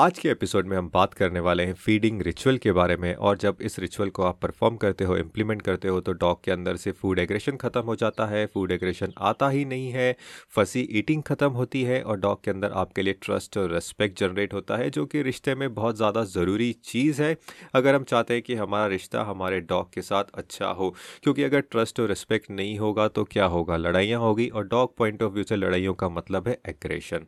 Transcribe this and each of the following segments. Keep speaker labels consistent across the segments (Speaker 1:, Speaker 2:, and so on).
Speaker 1: आज के एपिसोड में हम बात करने वाले हैं फीडिंग रिचुअल के बारे में और जब इस रिचुअल को आप परफॉर्म करते हो इम्प्लीमेंट करते हो तो डॉग के अंदर से फ़ूड एग्रेशन ख़त्म हो जाता है फ़ूड एग्रेशन आता ही नहीं है, फसी ईटिंग ख़त्म होती है और डॉग के अंदर आपके लिए ट्रस्ट और रेस्पेक्ट जनरेट होता है, जो कि रिश्ते में बहुत ज़्यादा ज़रूरी चीज़ है। अगर हम चाहते हैं कि हमारा रिश्ता हमारे डॉग के साथ अच्छा हो, क्योंकि अगर ट्रस्ट और रिस्पेक्ट नहीं होगा तो क्या होगा? लड़ाइयाँ होगी और डॉग पॉइंट ऑफ़ व्यू से लड़ाइयों का मतलब है aggression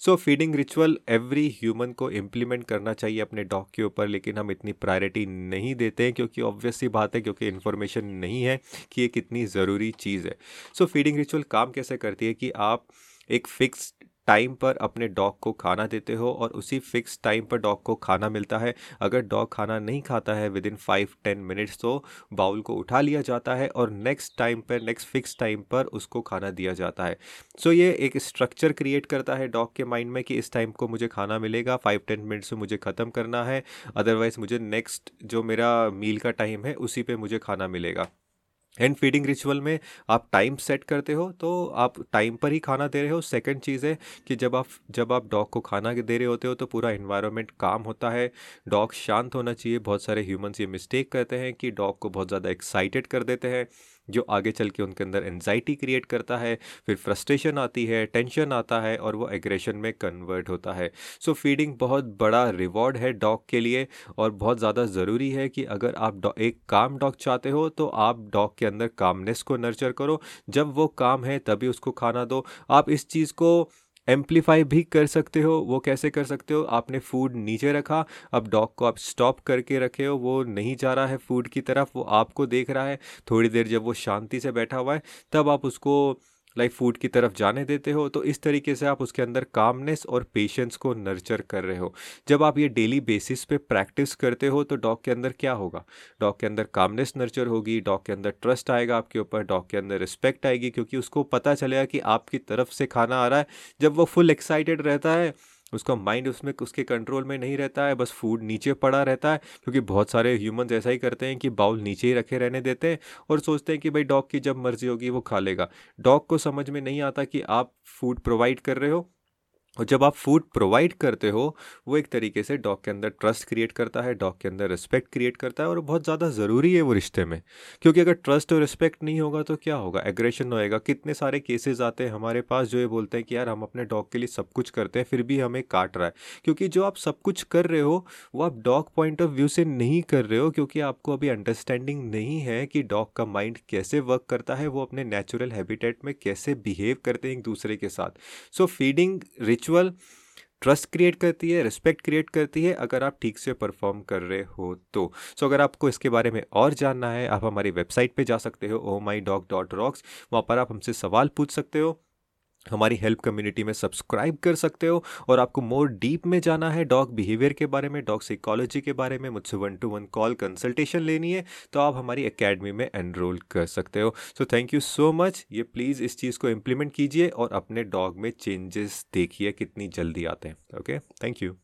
Speaker 1: so feeding ritual every human को इम्प्लीमेंट करना चाहिए अपने डॉक के ऊपर, लेकिन हम इतनी प्रायोरिटी नहीं देते हैं, क्योंकि ऑब्वियसली बात है, क्योंकि इन्फॉर्मेशन नहीं है कि ये कितनी ज़रूरी चीज़ है। सो फीडिंग रिचुअल काम कैसे करती है कि आप एक फिक्स टाइम पर अपने डॉग को खाना देते हो और उसी फिक्स टाइम पर डॉग को खाना मिलता है। अगर डॉग खाना नहीं खाता है within five ten minutes तो बाउल को उठा लिया जाता है और नेक्स्ट टाइम पर नेक्स्ट फिक्स टाइम पर उसको खाना दिया जाता है। सो so ये एक स्ट्रक्चर क्रिएट करता है डॉग के माइंड में कि इस टाइम को मुझे खाना मिलेगा फाइव टेन मिनट्स में मुझे ख़त्म करना है अदरवाइज़ मुझे नेक्स्ट जो मेरा मील का टाइम है उसी पर मुझे खाना मिलेगा। एंड फीडिंग रिचुअल में आप टाइम सेट करते हो तो आप टाइम पर ही खाना दे रहे हो। सेकंड चीज़ है कि जब आप जब आप डॉग को खाना दे रहे होते हो तो पूरा इन्वायरमेंट काम होता है। डॉग शांत होना चाहिए। बहुत सारे ह्यूमंस ये मिस्टेक करते हैं कि डॉग को बहुत ज़्यादा एक्साइटेड कर देते हैं जो आगे चल के उनके अंदर एनजाइटी क्रिएट करता है। फिर फ्रस्ट्रेशन आती है टेंशन आता है और वो एग्रेशन में कन्वर्ट होता है। सो so, फीडिंग बहुत बड़ा रिवॉर्ड है डॉग के लिए और बहुत ज़्यादा ज़रूरी है कि अगर आप एक काम डॉग चाहते हो तो आप डॉग के अंदर कामनेस को नर्चर करो। जब वो काम है, तभी उसको खाना दो। आप इस चीज़ को एम्पलीफाई भी कर सकते हो। वो कैसे कर सकते हो? आपने फ़ूड नीचे रखा। अब डॉग को आप स्टॉप करके रखे हो। वो नहीं जा रहा है फ़ूड की तरफ़। वो आपको देख रहा है। थोड़ी देर जब वो शांति से बैठा हुआ है, तब आप उसको लाइक फ़ूड की तरफ़ जाने देते हो तो इस तरीके से आप उसके अंदर कामनेस और पेशेंस को नर्चर कर रहे हो। जब आप ये डेली बेसिस पे प्रैक्टिस करते हो तो डॉग के अंदर क्या होगा? डॉग के अंदर कामनेस नर्चर होगी, डॉग के अंदर ट्रस्ट आएगा आपके ऊपर, डॉग के अंदर रिस्पेक्ट आएगी, क्योंकि उसको पता चलेगा कि आपकी तरफ़ से खाना आ रहा है। जब वो फुल एक्साइटेड रहता है उसका माइंड उसमें, उसके कंट्रोल में नहीं रहता है, बस फ़ूड नीचे पड़ा रहता है, क्योंकि बहुत सारे ह्यूमंस ऐसा ही करते हैं कि बाउल नीचे ही रखे रहने देते हैं और सोचते हैं कि भाई डॉग की जब मर्ज़ी होगी वो खा लेगा। डॉग को समझ में नहीं आता कि आप फ़ूड प्रोवाइड कर रहे हो और जब आप फ़ूड प्रोवाइड करते हो, वो एक तरीके से डॉग के अंदर ट्रस्ट क्रिएट करता है डॉग के अंदर रिस्पेक्ट क्रिएट करता है और बहुत ज़्यादा ज़रूरी है वो रिश्ते में। क्योंकि अगर ट्रस्ट और रिस्पेक्ट नहीं होगा तो क्या होगा? एग्रेशन होएगा। कितने सारे केसेस आते हैं हमारे पास जो ये बोलते हैं कि यार हम अपने डॉग के लिए सब कुछ करते हैं, फिर भी हमें काट रहा है। क्योंकि जो आप सब कुछ कर रहे हो, वो आप डॉग पॉइंट ऑफ़ व्यू से नहीं कर रहे हो, क्योंकि आपको अभी अंडरस्टैंडिंग नहीं है कि डॉग का माइंड कैसे वर्क करता है, वो अपने नेचुरल हैबिटेट में कैसे बिहेव करते हैं एक दूसरे के साथ। So feeding ritual trust create करती है रिस्पेक्ट क्रिएट करती है अगर आप ठीक से परफॉर्म कर रहे हो तो। सो so, अगर आपको इसके बारे में और जानना है आप हमारी वेबसाइट पे जा सकते हो O my dog dot rocks वहाँ पर आप हमसे सवाल पूछ सकते हो। हमारी हेल्प कम्युनिटी में सब्सक्राइब कर सकते हो और आपको मोर डीप में जाना है डॉग बिहेवियर के बारे में, डॉग साइकोलॉजी के बारे में, मुझसे one to one call consultation लेनी है तो आप हमारी एकेडमी में एनरोल कर सकते हो। So thank you so much ये प्लीज़ इस चीज़ को इम्प्लीमेंट कीजिए और अपने डॉग में चेंजेस देखिए कितनी जल्दी आते हैं। Okay thank you